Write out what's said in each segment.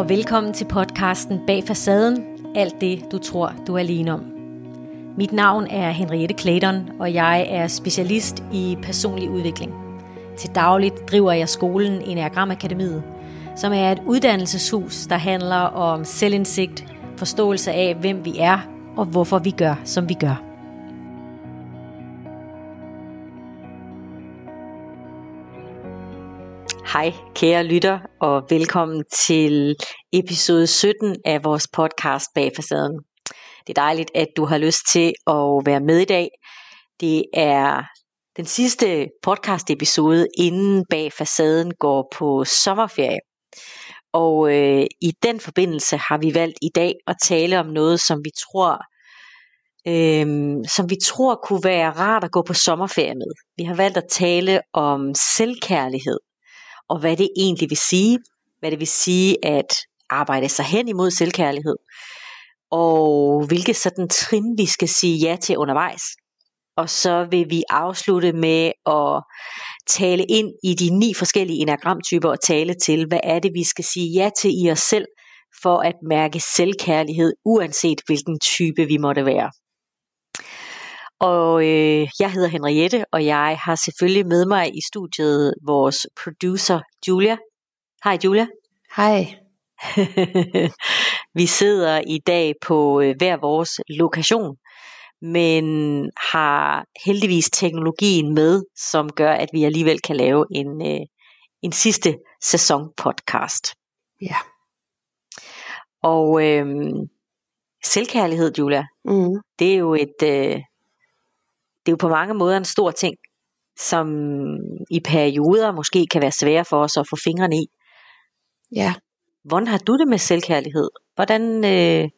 og velkommen til podcasten Bag Facaden, alt det du tror du er alene om. Mit navn er Henriette Clayton, og jeg er specialist i personlig udvikling. Til dagligt driver jeg skolen Enneagram Akademiet, som er et uddannelseshus, der handler om selvindsigt, forståelse af, hvem vi er og hvorfor vi gør, som vi gør. Hej kære lytter, og velkommen til episode 17 af vores podcast Bag Facaden. Det er dejligt, at du har lyst til at være med i dag. Det er den sidste podcast episode, inden Bag Facaden går på sommerferie. Og øh, i den forbindelse har vi valgt i dag at tale om noget, som vi tror, øhm, som vi tror kunne være rart at gå på sommerferie med. Vi har valgt at tale om selvkærlighed og hvad det egentlig vil sige. Hvad det vil sige at arbejde sig hen imod selvkærlighed. Og hvilke sådan trin vi skal sige ja til undervejs. Og så vil vi afslutte med at tale ind i de ni forskellige enagramtyper og tale til, hvad er det, vi skal sige ja til i os selv, for at mærke selvkærlighed, uanset hvilken type vi måtte være. Og øh, jeg hedder Henriette, og jeg har selvfølgelig med mig i studiet vores producer Julia. Hej Julia. Hej. vi sidder i dag på øh, hver vores lokation, men har heldigvis teknologien med, som gør, at vi alligevel kan lave en, øh, en sidste sæson podcast. Ja. Og øh, selvkærlighed, Julia, mm. det er jo et, øh, det er jo på mange måder en stor ting, som i perioder måske kan være svære for os at få fingrene i. Ja. Hvordan har du det med selvkærlighed? Hvordan, øh,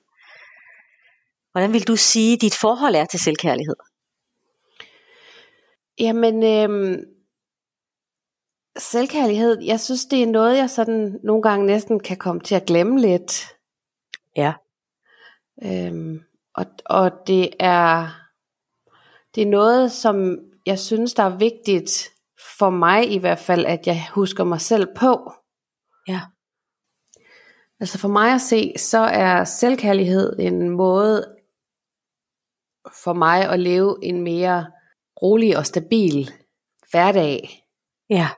hvordan vil du sige, at dit forhold er til selvkærlighed? Jamen, øh, selvkærlighed, jeg synes, det er noget, jeg sådan nogle gange næsten kan komme til at glemme lidt. Ja. Øhm, og, og det er det er noget, som jeg synes, der er vigtigt for mig i hvert fald, at jeg husker mig selv på. Ja. Altså for mig at se, så er selvkærlighed en måde for mig at leve en mere rolig og stabil hverdag. Ja.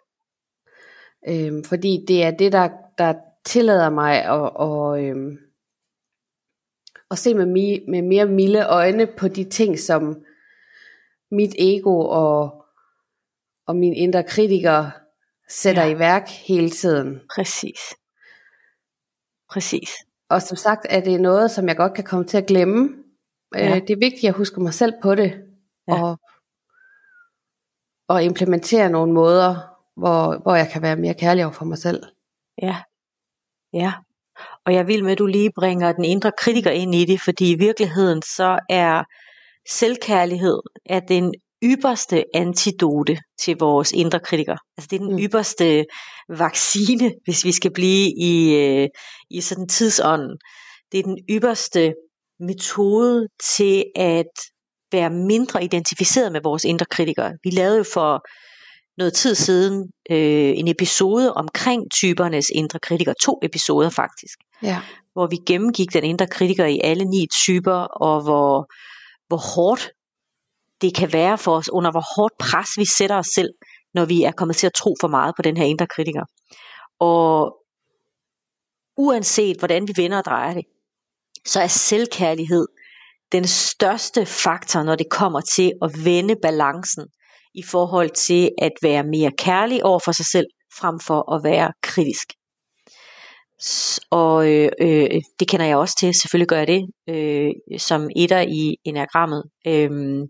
Øhm, fordi det er det, der, der tillader mig at, og, øhm, at se med, mi, med mere milde øjne på de ting, som mit ego og, og min indre kritiker sætter ja. i værk hele tiden. Præcis. Præcis. Og som sagt er det noget, som jeg godt kan komme til at glemme. Øh, ja. det er vigtigt, at jeg husker mig selv på det. Ja. Og, og implementere nogle måder, hvor, hvor jeg kan være mere kærlig over for mig selv. Ja. Ja. Og jeg vil med, at du lige bringer den indre kritiker ind i det, fordi i virkeligheden så er selvkærlighed er den ypperste antidote til vores indre kritiker. Altså det er den mm. ypperste vaccine, hvis vi skal blive i, øh, i sådan tidsånden. Det er den ypperste metode til at være mindre identificeret med vores indre kritikere. Vi lavede jo for noget tid siden øh, en episode omkring typernes indre kritikere, to episoder faktisk, ja. hvor vi gennemgik den indre kritiker i alle ni typer, og hvor hvor hårdt det kan være for os, under hvor hårdt pres vi sætter os selv, når vi er kommet til at tro for meget på den her indre kritiker. Og uanset hvordan vi vender og drejer det, så er selvkærlighed den største faktor, når det kommer til at vende balancen i forhold til at være mere kærlig over for sig selv, frem for at være kritisk. Og øh, øh, det kender jeg også til, selvfølgelig gør jeg det, øh, som etter i enagrammet. Øhm,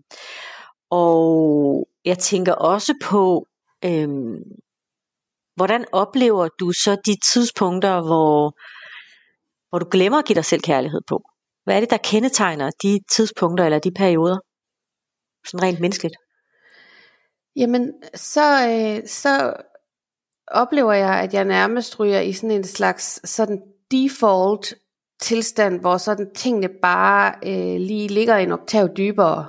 og jeg tænker også på, øhm, hvordan oplever du så de tidspunkter, hvor, hvor du glemmer at give dig selv kærlighed på? Hvad er det, der kendetegner de tidspunkter eller de perioder? Sådan rent menneskeligt. Jamen, så, øh, så oplever jeg, at jeg nærmest ryger i sådan en slags sådan default tilstand, hvor sådan tingene bare øh, lige ligger en oktav dybere.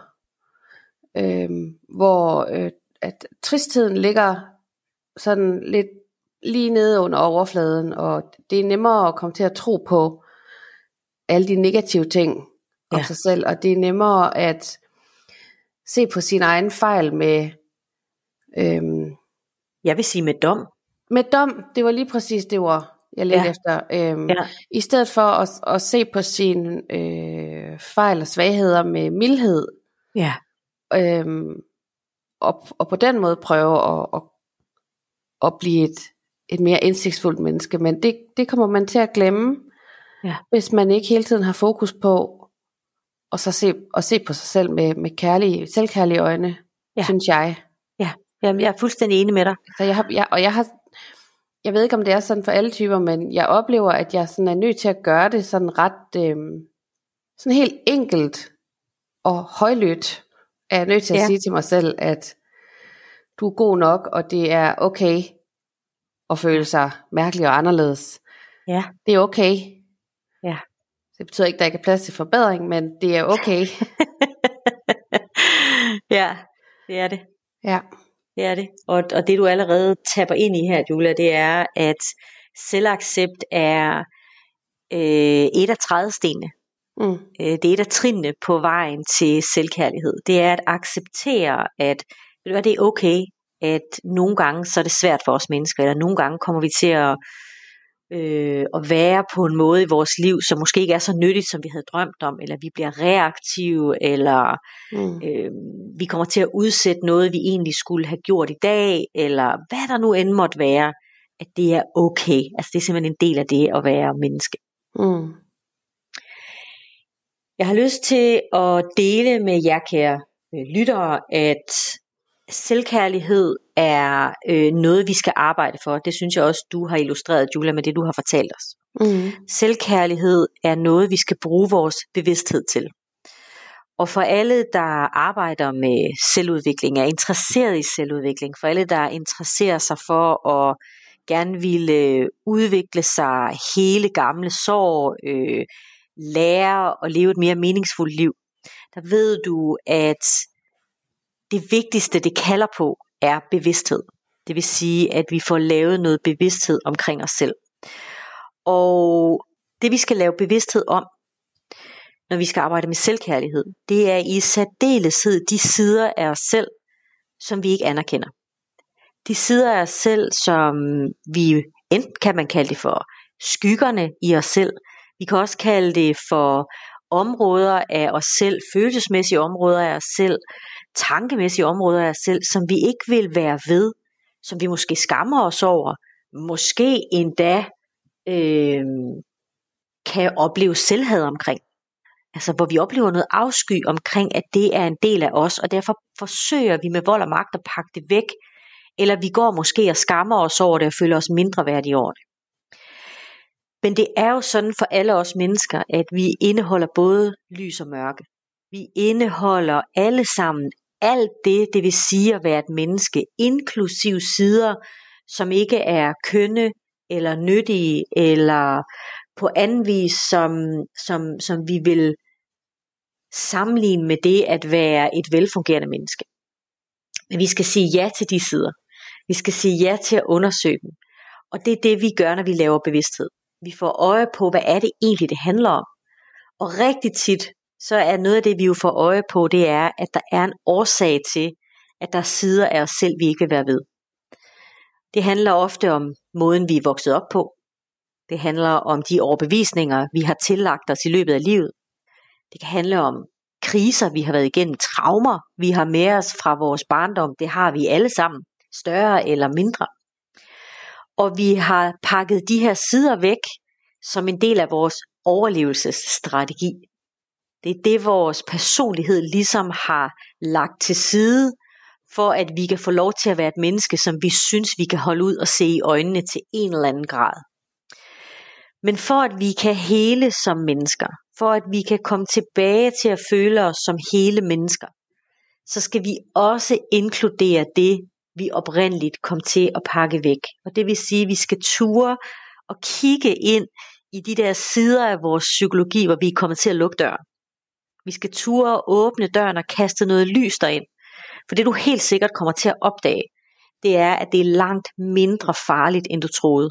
Øh, hvor øh, at tristheden ligger sådan lidt lige nede under overfladen, og det er nemmere at komme til at tro på alle de negative ting om Ja. sig selv, og det er nemmere at se på sin egen fejl med, øhm, Jeg vil sige med dom. Med dom, det var lige præcis det ord, jeg ledte Ja. ja. efter. Øhm, Ja. I stedet for at, at se på sine øh, fejl og svagheder med mildhed, Ja. øhm, og, og på den måde prøve at, at, at blive et, et mere indsigtsfuldt menneske. Men det, det kommer man til at glemme, Ja. hvis man ikke hele tiden har fokus på og så se, at se på sig selv med, med kærlige, selvkærlige øjne, Ja. ja. synes jeg. Jamen, jeg er fuldstændig enig med dig. Så jeg har, jeg, og jeg har, jeg ved ikke om det er sådan for alle typer, men jeg oplever, at jeg sådan er nødt til at gøre det sådan ret, øhm, sådan helt enkelt og højlydt, er jeg nødt til at Ja. sige til mig selv, at du er god nok, og det er okay at føle sig mærkelig og anderledes. Ja. Det er okay. Ja. Det betyder ikke, at der ikke er plads til forbedring, men det er okay. ja, det er det. ja. Det er det. Og, og det du allerede tapper ind i her, Julia, det er, at selvaccept er øh, et af trædestenene. Mm. Øh, det er et af trinene på vejen til selvkærlighed. Det er at acceptere, at ved du hvad, det er okay, at nogle gange så er det svært for os mennesker, eller nogle gange kommer vi til at, øh, at være på en måde i vores liv, som måske ikke er så nyttigt, som vi havde drømt om, eller vi bliver reaktive, eller Mm. øh, vi kommer til at udsætte noget, vi egentlig skulle have gjort i dag, eller hvad der nu end måtte være, at det er okay. Altså det er simpelthen en del af det at være menneske. Mm. Jeg har lyst til at dele med jer, kære øh, lyttere, at selvkærlighed er øh, noget, vi skal arbejde for. Det synes jeg også, du har illustreret, Julia, med det, du har fortalt os. Mm. Selvkærlighed er noget, vi skal bruge vores bevidsthed til. Og for alle, der arbejder med selvudvikling, er interesseret i selvudvikling, for alle, der interesserer sig for at gerne ville udvikle sig, hele gamle sår, øh, lære og leve et mere meningsfuldt liv, der ved du, at det vigtigste, det kalder på, er bevidsthed. Det vil sige, at vi får lavet noget bevidsthed omkring os selv. Og det vi skal lave bevidsthed om, når vi skal arbejde med selvkærlighed, det er i særdeleshed de sider af os selv, som vi ikke anerkender. De sider af os selv, som vi enten kan man kalde det for skyggerne i os selv. Vi kan også kalde det for områder af os selv, følelsesmæssige områder af os selv, tankemæssige områder af os selv, som vi ikke vil være ved, som vi måske skammer os over, måske endda øh, kan opleve selvhed omkring. Altså hvor vi oplever noget afsky omkring, at det er en del af os, og derfor forsøger vi med vold og magt at pakke det væk, eller vi går måske og skammer os over det og føler os mindre værdige over det. Men det er jo sådan for alle os mennesker, at vi indeholder både lys og mørke. Vi indeholder alle sammen alt det, det vil sige at være et menneske, inklusiv sider, som ikke er kønne eller nyttige, eller på anden vis, som, som, som vi vil sammenligne med det at være et velfungerende menneske. Men vi skal sige ja til de sider. Vi skal sige ja til at undersøge dem. Og det er det, vi gør, når vi laver bevidsthed. Vi får øje på, hvad er det egentlig, det handler om. Og rigtig tit, så er noget af det, vi jo får øje på, det er, at der er en årsag til, at der er sider af os selv, vi ikke vil være ved. Det handler ofte om måden, vi er vokset op på. Det handler om de overbevisninger, vi har tillagt os i løbet af livet. Det kan handle om kriser, vi har været igennem, traumer, vi har med os fra vores barndom. Det har vi alle sammen, større eller mindre. Og vi har pakket de her sider væk som en del af vores overlevelsesstrategi. Det er det, vores personlighed ligesom har lagt til side, for at vi kan få lov til at være et menneske, som vi synes, vi kan holde ud og se i øjnene til en eller anden grad. Men for at vi kan hele som mennesker, for at vi kan komme tilbage til at føle os som hele mennesker, så skal vi også inkludere det, vi oprindeligt kom til at pakke væk. Og det vil sige, at vi skal ture og kigge ind i de der sider af vores psykologi, hvor vi er kommet til at lukke døren. Vi skal ture og åbne døren og kaste noget lys derind. For det du helt sikkert kommer til at opdage, det er, at det er langt mindre farligt, end du troede.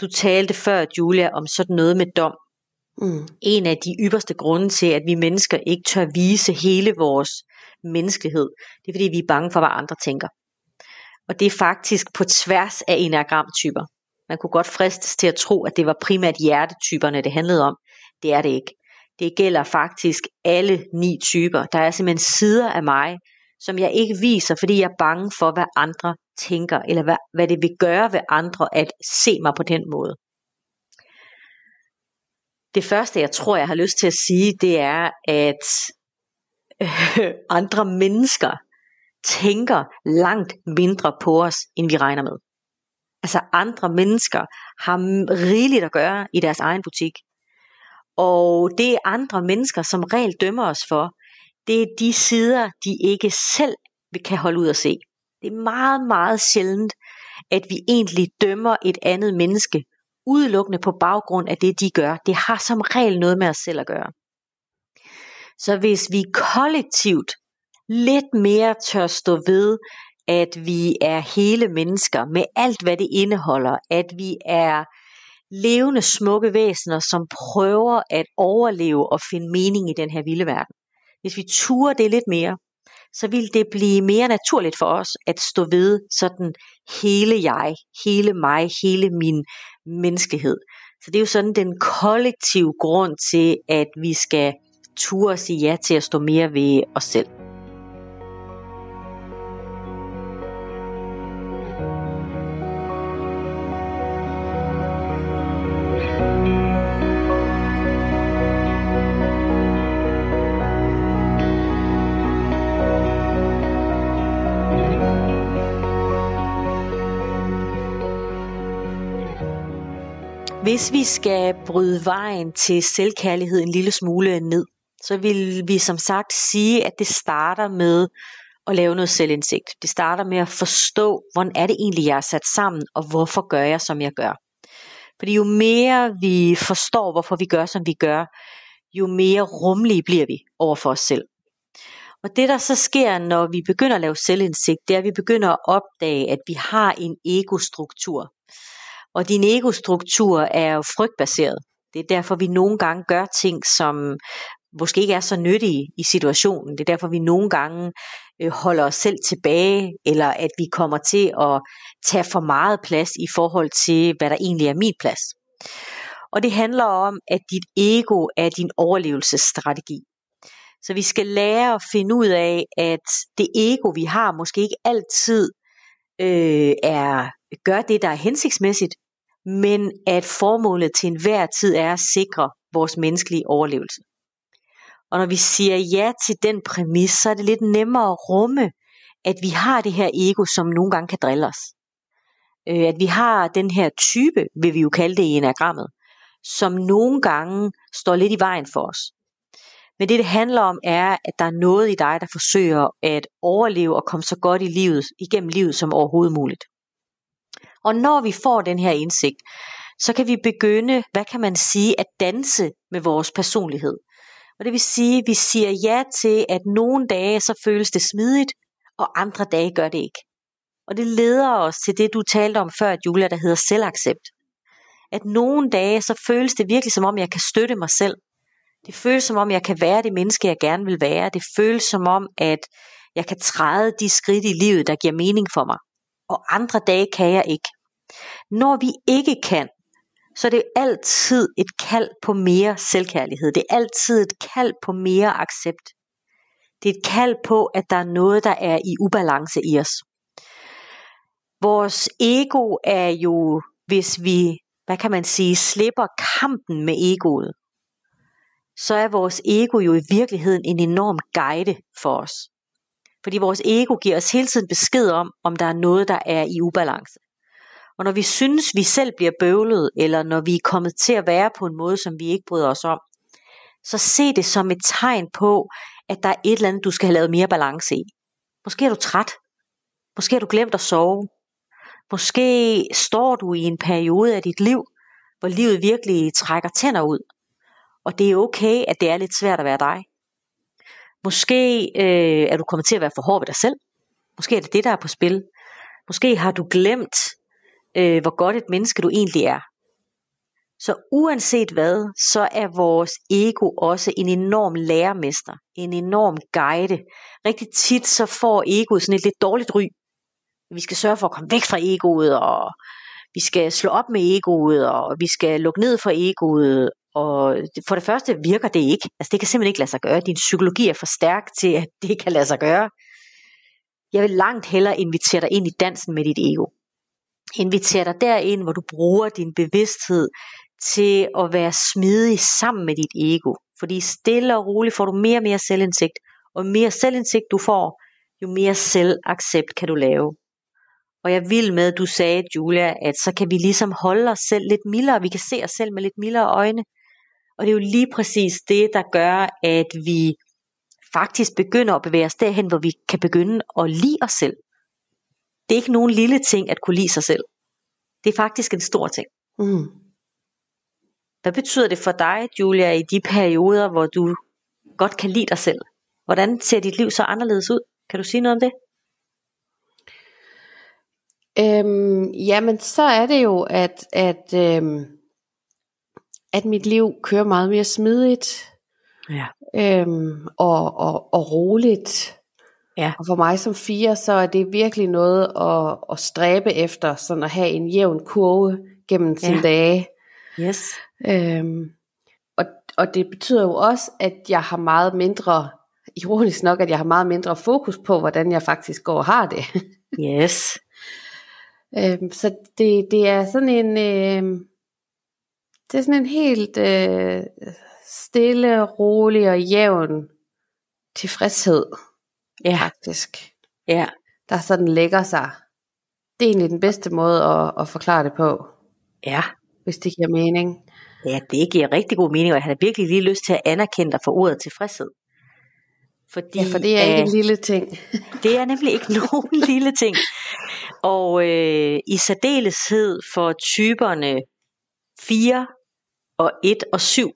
Du talte før, Julia, om sådan noget med dom. Mm. En af de ypperste grunde til, at vi mennesker ikke tør vise hele vores menneskelighed, det er fordi, vi er bange for, hvad andre tænker. Og det er faktisk på tværs af enagramtyper. Man kunne godt fristes til at tro, at det var primært hjertetyperne, det handlede om. Det er det ikke. Det gælder faktisk alle ni typer. Der er simpelthen sider af mig, som jeg ikke viser, fordi jeg er bange for, hvad andre tænker, eller hvad, hvad det vil gøre ved andre at se mig på den måde. Det første, jeg tror, jeg har lyst til at sige, det er, at øh, andre mennesker tænker langt mindre på os, end vi regner med. Altså andre mennesker har rigeligt at gøre i deres egen butik. Og det andre mennesker som regel dømmer os for, det er de sider, de ikke selv kan holde ud at se. Det er meget, meget sjældent, at vi egentlig dømmer et andet menneske udelukkende på baggrund af det, de gør. Det har som regel noget med os selv at gøre. Så hvis vi kollektivt lidt mere tør stå ved, at vi er hele mennesker med alt, hvad det indeholder, at vi er levende, smukke væsener, som prøver at overleve og finde mening i den her vilde verden. Hvis vi turer det lidt mere, så vil det blive mere naturligt for os at stå ved sådan hele jeg, hele mig, hele min menneskelighed. Så det er jo sådan den kollektive grund til, at vi skal ture og sige ja til at stå mere ved os selv. Hvis vi skal bryde vejen til selvkærlighed en lille smule ned, så vil vi som sagt sige, at det starter med at lave noget selvindsigt. Det starter med at forstå, hvordan er det egentlig, jeg er sat sammen, og hvorfor gør jeg, som jeg gør. Fordi jo mere vi forstår, hvorfor vi gør, som vi gør, jo mere rummelige bliver vi over for os selv. Og det der så sker, når vi begynder at lave selvindsigt, det er, at vi begynder at opdage, at vi har en egostruktur. Og din egostruktur er jo frygtbaseret. Det er derfor, vi nogle gange gør ting, som måske ikke er så nyttige i situationen. Det er derfor, vi nogle gange øh, holder os selv tilbage, eller at vi kommer til at tage for meget plads i forhold til, hvad der egentlig er min plads. Og det handler om, at dit ego er din overlevelsesstrategi. Så vi skal lære at finde ud af, at det ego, vi har, måske ikke altid øh, er gør det, der er hensigtsmæssigt, men at formålet til enhver tid er at sikre vores menneskelige overlevelse. Og når vi siger ja til den præmis, så er det lidt nemmere at rumme, at vi har det her ego, som nogle gange kan drille os. Øh, at vi har den her type, vil vi jo kalde det i enagrammet, som nogle gange står lidt i vejen for os. Men det, det handler om, er, at der er noget i dig, der forsøger at overleve og komme så godt i livet, igennem livet som overhovedet muligt. Og når vi får den her indsigt, så kan vi begynde, hvad kan man sige, at danse med vores personlighed. Og det vil sige, at vi siger ja til, at nogle dage så føles det smidigt, og andre dage gør det ikke. Og det leder os til det, du talte om før, Julia, der hedder selvaccept. At nogle dage, så føles det virkelig som om, jeg kan støtte mig selv. Det føles som om, jeg kan være det menneske, jeg gerne vil være. Det føles som om, at jeg kan træde de skridt i livet, der giver mening for mig og andre dage kan jeg ikke. Når vi ikke kan, så er det altid et kald på mere selvkærlighed. Det er altid et kald på mere accept. Det er et kald på, at der er noget, der er i ubalance i os. Vores ego er jo, hvis vi, hvad kan man sige, slipper kampen med egoet, så er vores ego jo i virkeligheden en enorm guide for os. Fordi vores ego giver os hele tiden besked om, om der er noget, der er i ubalance. Og når vi synes, vi selv bliver bøvlet, eller når vi er kommet til at være på en måde, som vi ikke bryder os om, så se det som et tegn på, at der er et eller andet, du skal have lavet mere balance i. Måske er du træt. Måske har du glemt at sove. Måske står du i en periode af dit liv, hvor livet virkelig trækker tænder ud. Og det er okay, at det er lidt svært at være dig. Måske øh, er du kommet til at være for hård ved dig selv. Måske er det det, der er på spil. Måske har du glemt, øh, hvor godt et menneske du egentlig er. Så uanset hvad, så er vores ego også en enorm lærermester, en enorm guide. Rigtig tit så får egoet sådan et lidt dårligt ry. Vi skal sørge for at komme væk fra egoet, og vi skal slå op med egoet, og vi skal lukke ned for egoet. Og for det første virker det ikke. Altså det kan simpelthen ikke lade sig gøre. Din psykologi er for stærk til, at det kan lade sig gøre. Jeg vil langt hellere invitere dig ind i dansen med dit ego. Invitere dig derind, hvor du bruger din bevidsthed til at være smidig sammen med dit ego. Fordi stille og roligt får du mere og mere selvindsigt, og mere selvindsigt du får, jo mere selvaccept kan du lave. Og jeg vil med, at du sagde, Julia, at så kan vi ligesom holde os selv lidt mildere, vi kan se os selv med lidt mildere øjne. Og det er jo lige præcis det, der gør, at vi faktisk begynder at bevæge os derhen, hvor vi kan begynde at lide os selv. Det er ikke nogen lille ting at kunne lide sig selv. Det er faktisk en stor ting. Mm. Hvad betyder det for dig, Julia, i de perioder, hvor du godt kan lide dig selv? Hvordan ser dit liv så anderledes ud? Kan du sige noget om det? Øhm, jamen, så er det jo, at, at, øhm, at mit liv kører meget mere smidigt. Ja. Øhm, og, og, og roligt. Ja. Og for mig som fire, så er det virkelig noget at, at stræbe efter, sådan at have en jævn kurve gennem sine ja. dage. Yes. Øhm, og, og det betyder jo også, at jeg har meget mindre, ironisk nok, at jeg har meget mindre fokus på, hvordan jeg faktisk går og har det. yes. øhm, så det, det er sådan en, øh, det er sådan en helt øh, stille, rolig og jævn tilfredshed, ja. faktisk. Ja. Der sådan lægger sig. Det er egentlig den bedste måde at, at forklare det på. Ja. Hvis det giver mening. Ja, det giver rigtig god mening, og jeg har virkelig lige lyst til at anerkende dig for ordet tilfredshed. Fordi, ja, for det er ikke en lille ting. det er nemlig ikke nogen lille ting. Og øh, i særdeleshed for typerne 4 og 1 og 7,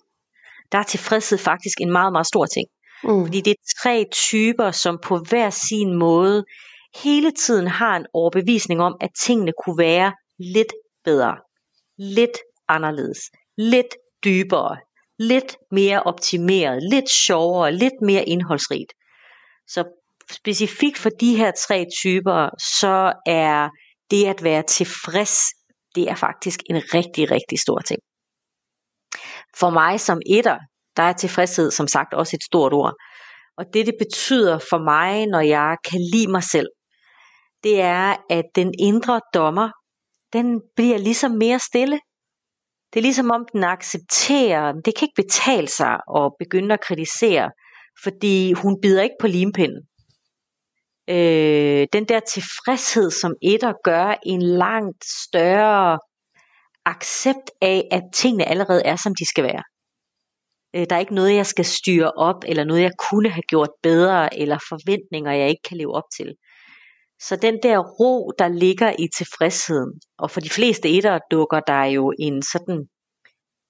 der er tilfredshed faktisk en meget, meget stor ting. Mm. Fordi det er tre typer, som på hver sin måde hele tiden har en overbevisning om, at tingene kunne være lidt bedre, lidt anderledes, lidt dybere, lidt mere optimeret, lidt sjovere, lidt mere indholdsrigt. Så specifikt for de her tre typer, så er det at være tilfreds, det er faktisk en rigtig, rigtig stor ting. For mig som etter, der er tilfredshed som sagt også et stort ord. Og det det betyder for mig, når jeg kan lide mig selv, det er, at den indre dommer, den bliver ligesom mere stille. Det er ligesom om den accepterer, det kan ikke betale sig at begynde at kritisere, fordi hun bider ikke på limpinden. Øh, den der tilfredshed, som etter gør en langt større accept af, at tingene allerede er, som de skal være. Øh, der er ikke noget, jeg skal styre op, eller noget, jeg kunne have gjort bedre, eller forventninger, jeg ikke kan leve op til. Så den der ro, der ligger i tilfredsheden, og for de fleste etter dukker der jo en sådan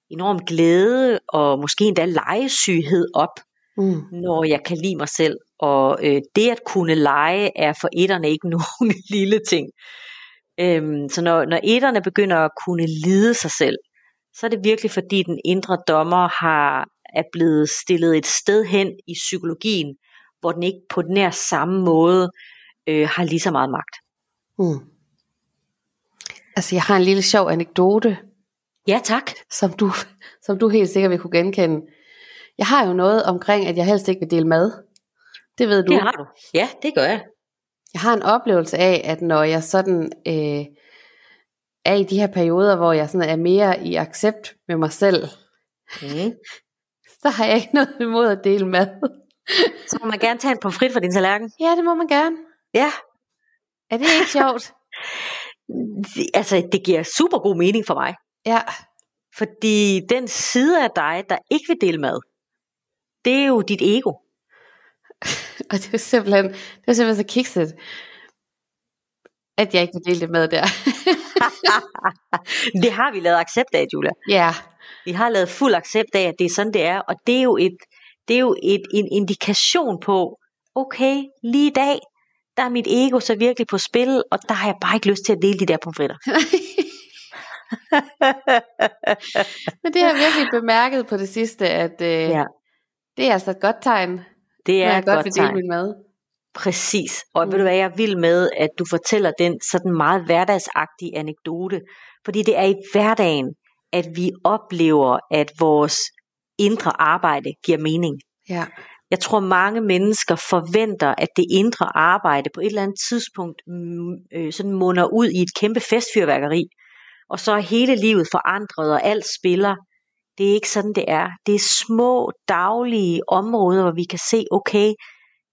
enorm glæde, og måske endda legesyghed op, mm. når jeg kan lide mig selv. Og øh, det at kunne lege er for etterne ikke nogen lille ting. Øhm, så når, når etterne begynder at kunne lide sig selv, så er det virkelig fordi den indre dommer har er blevet stillet et sted hen i psykologien, hvor den ikke på den her samme måde øh, har lige så meget magt. Mm. Altså jeg har en lille sjov anekdote. Ja tak. Som du, som du helt sikkert vil kunne genkende. Jeg har jo noget omkring, at jeg helst ikke vil dele mad. Det ved du. Det har du. Ja, det gør jeg. Jeg har en oplevelse af, at når jeg sådan øh, er i de her perioder, hvor jeg sådan er mere i accept med mig selv, mm. så har jeg ikke noget imod at dele mad. så må man gerne tage en pomfrit fra din tallerken. Ja, det må man gerne. Ja. Er det ikke sjovt? altså, det giver super god mening for mig. Ja. Fordi den side af dig, der ikke vil dele mad, det er jo dit ego. Og det er simpelthen, det er simpelthen så kikset, at jeg ikke vil dele det med der. det har vi lavet accept af, Julia. Ja. Vi har lavet fuld accept af, at det er sådan, det er. Og det er jo, et, det er jo et, en indikation på, okay, lige i dag, der er mit ego så virkelig på spil, og der har jeg bare ikke lyst til at dele de der pomfritter. Men det har jeg virkelig bemærket på det sidste, at øh, ja. det er altså et godt tegn, det er godt godt tegn. min mad. Præcis. Og mm. ved du hvad, jeg vil med, at du fortæller den sådan meget hverdagsagtige anekdote. Fordi det er i hverdagen, at vi oplever, at vores indre arbejde giver mening. Ja. Jeg tror, mange mennesker forventer, at det indre arbejde på et eller andet tidspunkt mm, øh, sådan munder ud i et kæmpe festfyrværkeri, og så er hele livet forandret, og alt spiller. Det er ikke sådan, det er. Det er små, daglige områder, hvor vi kan se, okay,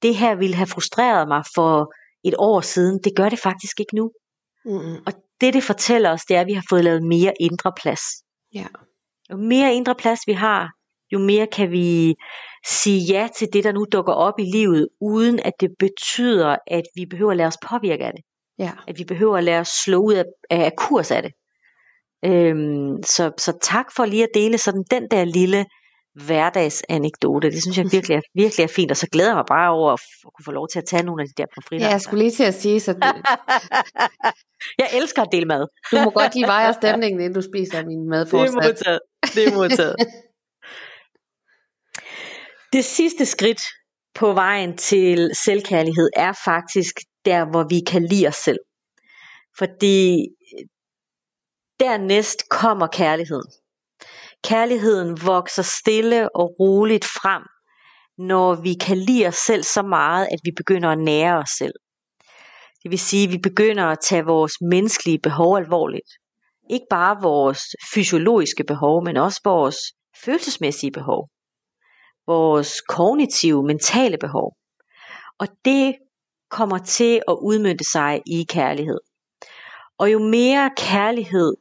det her ville have frustreret mig for et år siden. Det gør det faktisk ikke nu. Mm-mm. Og det, det fortæller os, det er, at vi har fået lavet mere indre plads. Ja. Jo mere indre plads vi har, jo mere kan vi sige ja til det, der nu dukker op i livet, uden at det betyder, at vi behøver at lade os påvirke af det. Ja. At vi behøver at lade os slå ud af, af kurs af det. Øhm, så, så tak for lige at dele sådan den der lille hverdagsanekdote. Det synes jeg virkelig er, virkelig er fint, og så glæder jeg mig bare over at f- at kunne få lov til at tage nogle af de der pomfritter. ja, jeg skulle lige til at sige, så du, jeg elsker at dele mad. du må godt lige veje stemningen, inden du spiser min Det er modtaget. Det er modtaget. Det sidste skridt på vejen til selvkærlighed er faktisk der, hvor vi kan lide os selv. Fordi dernæst kommer kærligheden. Kærligheden vokser stille og roligt frem, når vi kan lide os selv så meget, at vi begynder at nære os selv. Det vil sige, at vi begynder at tage vores menneskelige behov alvorligt. Ikke bare vores fysiologiske behov, men også vores følelsesmæssige behov. Vores kognitive, mentale behov. Og det kommer til at udmynde sig i kærlighed. Og jo mere kærlighed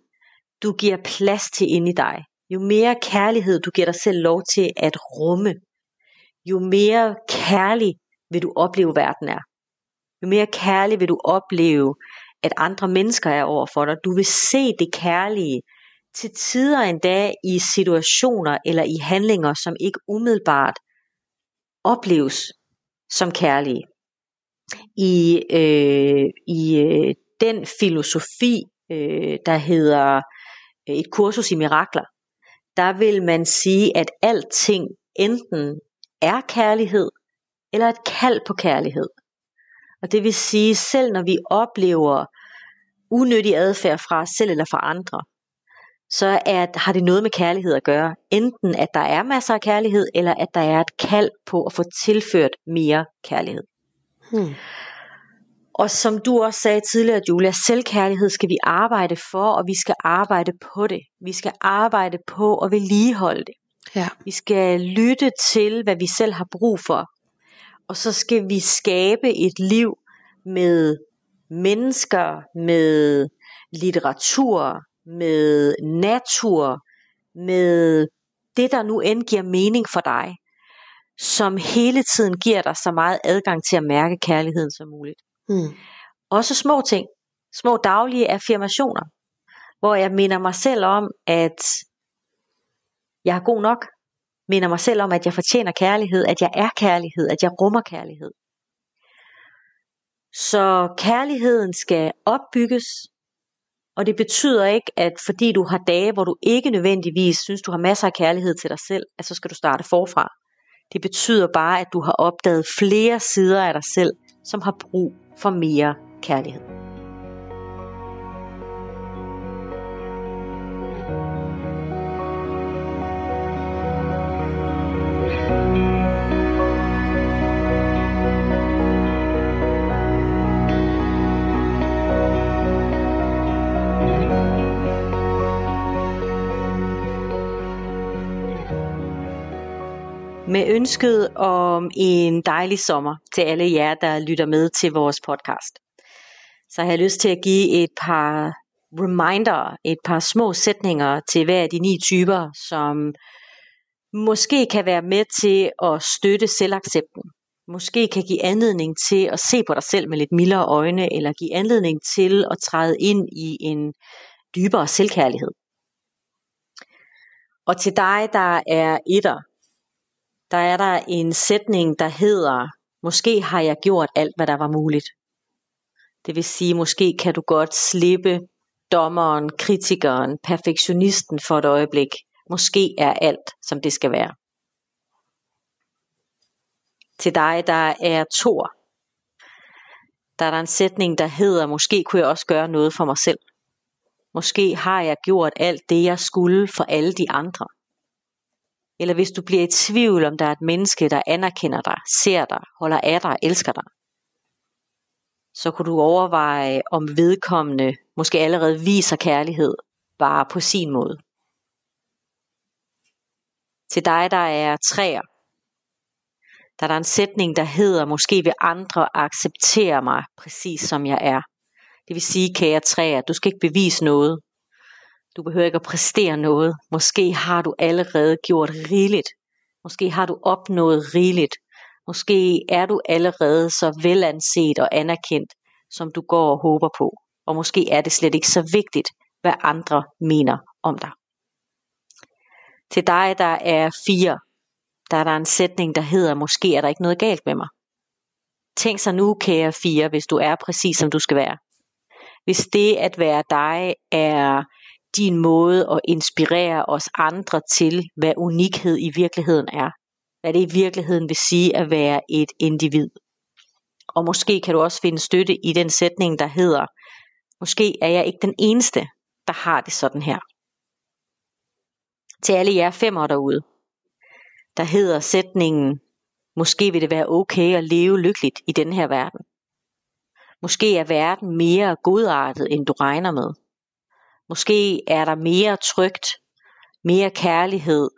du giver plads til inde i dig, jo mere kærlighed du giver dig selv lov til at rumme, jo mere kærlig vil du opleve verden er. Jo mere kærlig vil du opleve, at andre mennesker er over for dig. Du vil se det kærlige til tider endda i situationer eller i handlinger, som ikke umiddelbart opleves som kærlige. I, øh, i øh, den filosofi, øh, der hedder øh, Øh, et kursus i mirakler, der vil man sige, at alting enten er kærlighed, eller et kald på kærlighed. Og det vil sige, selv når vi oplever unødig adfærd fra os selv eller fra andre, så er, har det noget med kærlighed at gøre. Enten at der er masser af kærlighed, eller at der er et kald på at få tilført mere kærlighed. Hmm. Og som du også sagde tidligere, Julia, selvkærlighed skal vi arbejde for, og vi skal arbejde på det. Vi skal arbejde på at vedligeholde det. Ja. Vi skal lytte til, hvad vi selv har brug for. Og så skal vi skabe et liv med mennesker, med litteratur, med natur, med det, der nu end giver mening for dig, som hele tiden giver dig så meget adgang til at mærke kærligheden som muligt. Mm. Også små ting, små daglige affirmationer, hvor jeg minder mig selv om, at jeg er god nok, minder mig selv om, at jeg fortjener kærlighed, at jeg er kærlighed, at jeg rummer kærlighed. Så kærligheden skal opbygges, og det betyder ikke, at fordi du har dage, hvor du ikke nødvendigvis synes, du har masser af kærlighed til dig selv, at så skal du starte forfra. Det betyder bare, at du har opdaget flere sider af dig selv, som har brug for mere kærlighed. Med ønsket om en dejlig sommer til alle jer, der lytter med til vores podcast, så har jeg lyst til at give et par reminder, et par små sætninger til hver af de ni typer, som måske kan være med til at støtte selvaccepten. Måske kan give anledning til at se på dig selv med lidt mildere øjne, eller give anledning til at træde ind i en dybere selvkærlighed. Og til dig, der er etter, der er der en sætning, der hedder, måske har jeg gjort alt, hvad der var muligt. Det vil sige, måske kan du godt slippe dommeren, kritikeren, perfektionisten for et øjeblik. Måske er alt, som det skal være. Til dig, der er Tor, der er der en sætning, der hedder, måske kunne jeg også gøre noget for mig selv. Måske har jeg gjort alt det, jeg skulle for alle de andre. Eller hvis du bliver i tvivl, om der er et menneske, der anerkender dig, ser dig, holder af dig, elsker dig, så kunne du overveje, om vedkommende måske allerede viser kærlighed, bare på sin måde. Til dig, der er træer, der er der en sætning, der hedder, måske vil andre acceptere mig præcis som jeg er. Det vil sige, kære træer, du skal ikke bevise noget. Du behøver ikke at præstere noget. Måske har du allerede gjort rigeligt. Måske har du opnået rigeligt. Måske er du allerede så velanset og anerkendt, som du går og håber på. Og måske er det slet ikke så vigtigt, hvad andre mener om dig. Til dig, der er fire, der er der en sætning, der hedder, måske er der ikke noget galt med mig. Tænk så nu, kære fire, hvis du er præcis som du skal være. Hvis det at være dig er din måde at inspirere os andre til, hvad unikhed i virkeligheden er. Hvad det i virkeligheden vil sige at være et individ. Og måske kan du også finde støtte i den sætning, der hedder, måske er jeg ikke den eneste, der har det sådan her. Til alle jer femmer derude, der hedder sætningen, måske vil det være okay at leve lykkeligt i den her verden. Måske er verden mere godartet, end du regner med. Måske er der mere trygt, mere kærlighed,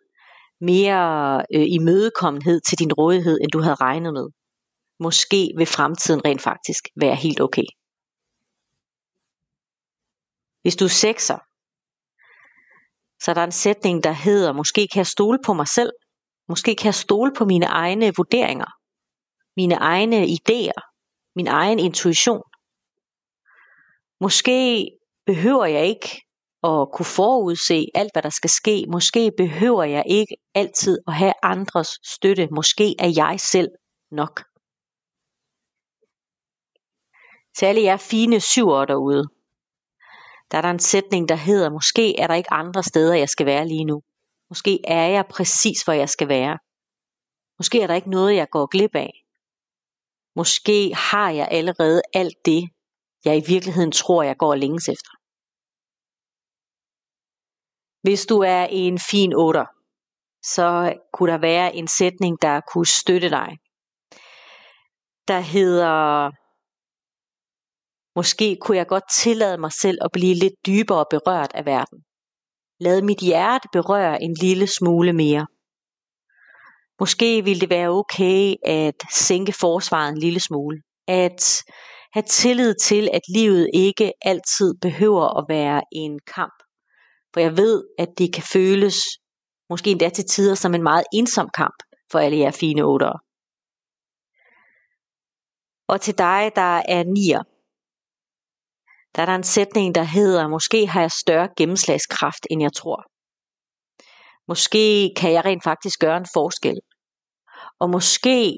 mere øh, imødekommenhed til din rådighed, end du havde regnet med. Måske vil fremtiden rent faktisk være helt okay. Hvis du er sekser, så er der en sætning, der hedder, måske kan jeg stole på mig selv, Måske kan jeg stole på mine egne vurderinger, mine egne idéer, min egen intuition. Måske behøver jeg ikke at kunne forudse alt, hvad der skal ske. Måske behøver jeg ikke altid at have andres støtte. Måske er jeg selv nok. Til alle jer fine syvere derude, der er der en sætning, der hedder, måske er der ikke andre steder, jeg skal være lige nu. Måske er jeg præcis, hvor jeg skal være. Måske er der ikke noget, jeg går glip af. Måske har jeg allerede alt det, jeg i virkeligheden tror, jeg går længes efter. Hvis du er en fin otter, så kunne der være en sætning, der kunne støtte dig. Der hedder, måske kunne jeg godt tillade mig selv at blive lidt dybere berørt af verden. Lad mit hjerte berøre en lille smule mere. Måske ville det være okay at sænke forsvaret en lille smule. At have tillid til, at livet ikke altid behøver at være en kamp. For jeg ved, at det kan føles, måske endda til tider, som en meget ensom kamp for alle jer fine otter. Og til dig, der er nier, der er der en sætning, der hedder, måske har jeg større gennemslagskraft, end jeg tror. Måske kan jeg rent faktisk gøre en forskel. Og måske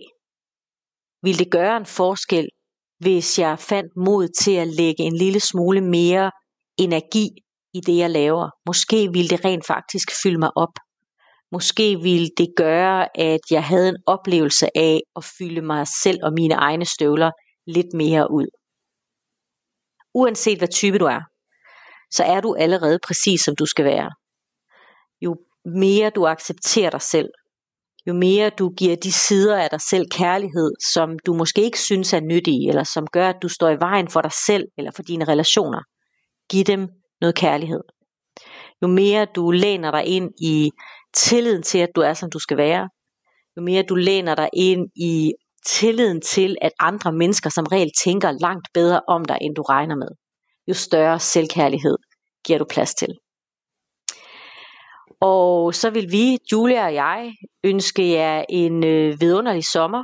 ville det gøre en forskel, hvis jeg fandt mod til at lægge en lille smule mere energi i det, jeg laver. Måske ville det rent faktisk fylde mig op. Måske ville det gøre, at jeg havde en oplevelse af at fylde mig selv og mine egne støvler lidt mere ud uanset hvad type du er, så er du allerede præcis som du skal være. Jo mere du accepterer dig selv, jo mere du giver de sider af dig selv kærlighed, som du måske ikke synes er nyttige, eller som gør, at du står i vejen for dig selv eller for dine relationer, giv dem noget kærlighed. Jo mere du læner dig ind i tilliden til, at du er, som du skal være, jo mere du læner dig ind i tilliden til, at andre mennesker som regel tænker langt bedre om dig, end du regner med, jo større selvkærlighed giver du plads til. Og så vil vi, Julia og jeg, ønske jer en øh, vidunderlig sommer.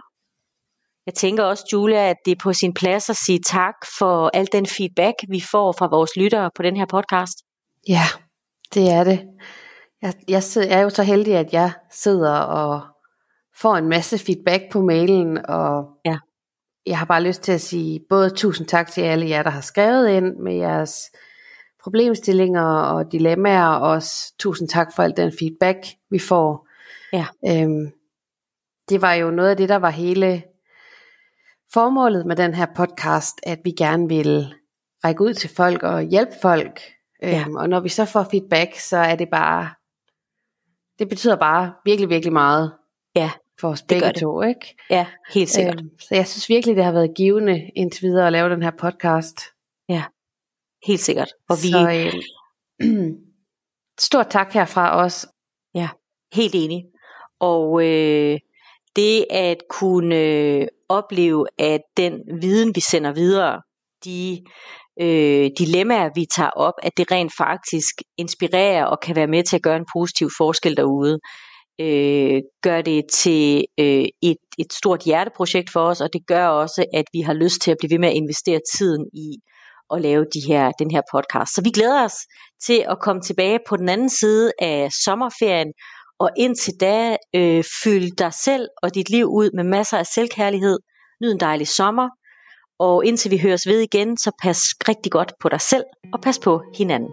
Jeg tænker også, Julia, at det er på sin plads at sige tak for al den feedback, vi får fra vores lyttere på den her podcast. Ja, det er det. Jeg, jeg, sidder, jeg er jo så heldig, at jeg sidder og får en masse feedback på mailen, og ja. jeg har bare lyst til at sige både tusind tak til alle jer, der har skrevet ind med jeres problemstillinger og dilemmaer, og også tusind tak for al den feedback, vi får. Ja. Øhm, det var jo noget af det, der var hele formålet med den her podcast, at vi gerne vil række ud til folk og hjælpe folk. Ja. Øhm, og når vi så får feedback, så er det bare, det betyder bare virkelig, virkelig meget Ja, for os begge det. to, ikke? ja, helt sikkert. Øhm, så jeg synes virkelig, det har været givende indtil videre at lave den her podcast. Helt sikkert. Og vi Så øh, stort tak herfra os. Helt enig. Og øh, det at kunne øh, opleve, at den viden, vi sender videre, de øh, dilemmaer, vi tager op, at det rent faktisk inspirerer og kan være med til at gøre en positiv forskel derude, øh, gør det til øh, et, et stort hjerteprojekt for os, og det gør også, at vi har lyst til at blive ved med at investere tiden i at lave de her, den her podcast. Så vi glæder os til at komme tilbage på den anden side af sommerferien, og indtil da, øh, fyld dig selv og dit liv ud med masser af selvkærlighed. Nyd en dejlig sommer. Og indtil vi høres ved igen, så pas rigtig godt på dig selv og pas på hinanden.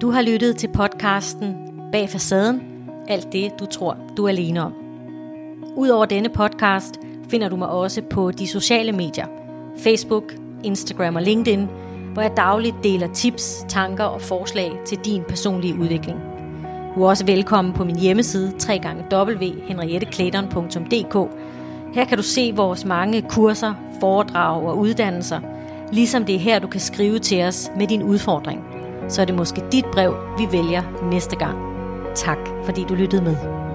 Du har lyttet til podcasten Bag facaden. Alt det, du tror, du er alene om. Udover denne podcast finder du mig også på de sociale medier. Facebook, Instagram og LinkedIn, hvor jeg dagligt deler tips, tanker og forslag til din personlige udvikling. Du er også velkommen på min hjemmeside www.henrietteklæderen.dk. Her kan du se vores mange kurser, foredrag og uddannelser, ligesom det er her, du kan skrive til os med din udfordring. Så er det måske dit brev, vi vælger næste gang. Tak fordi du lyttede med.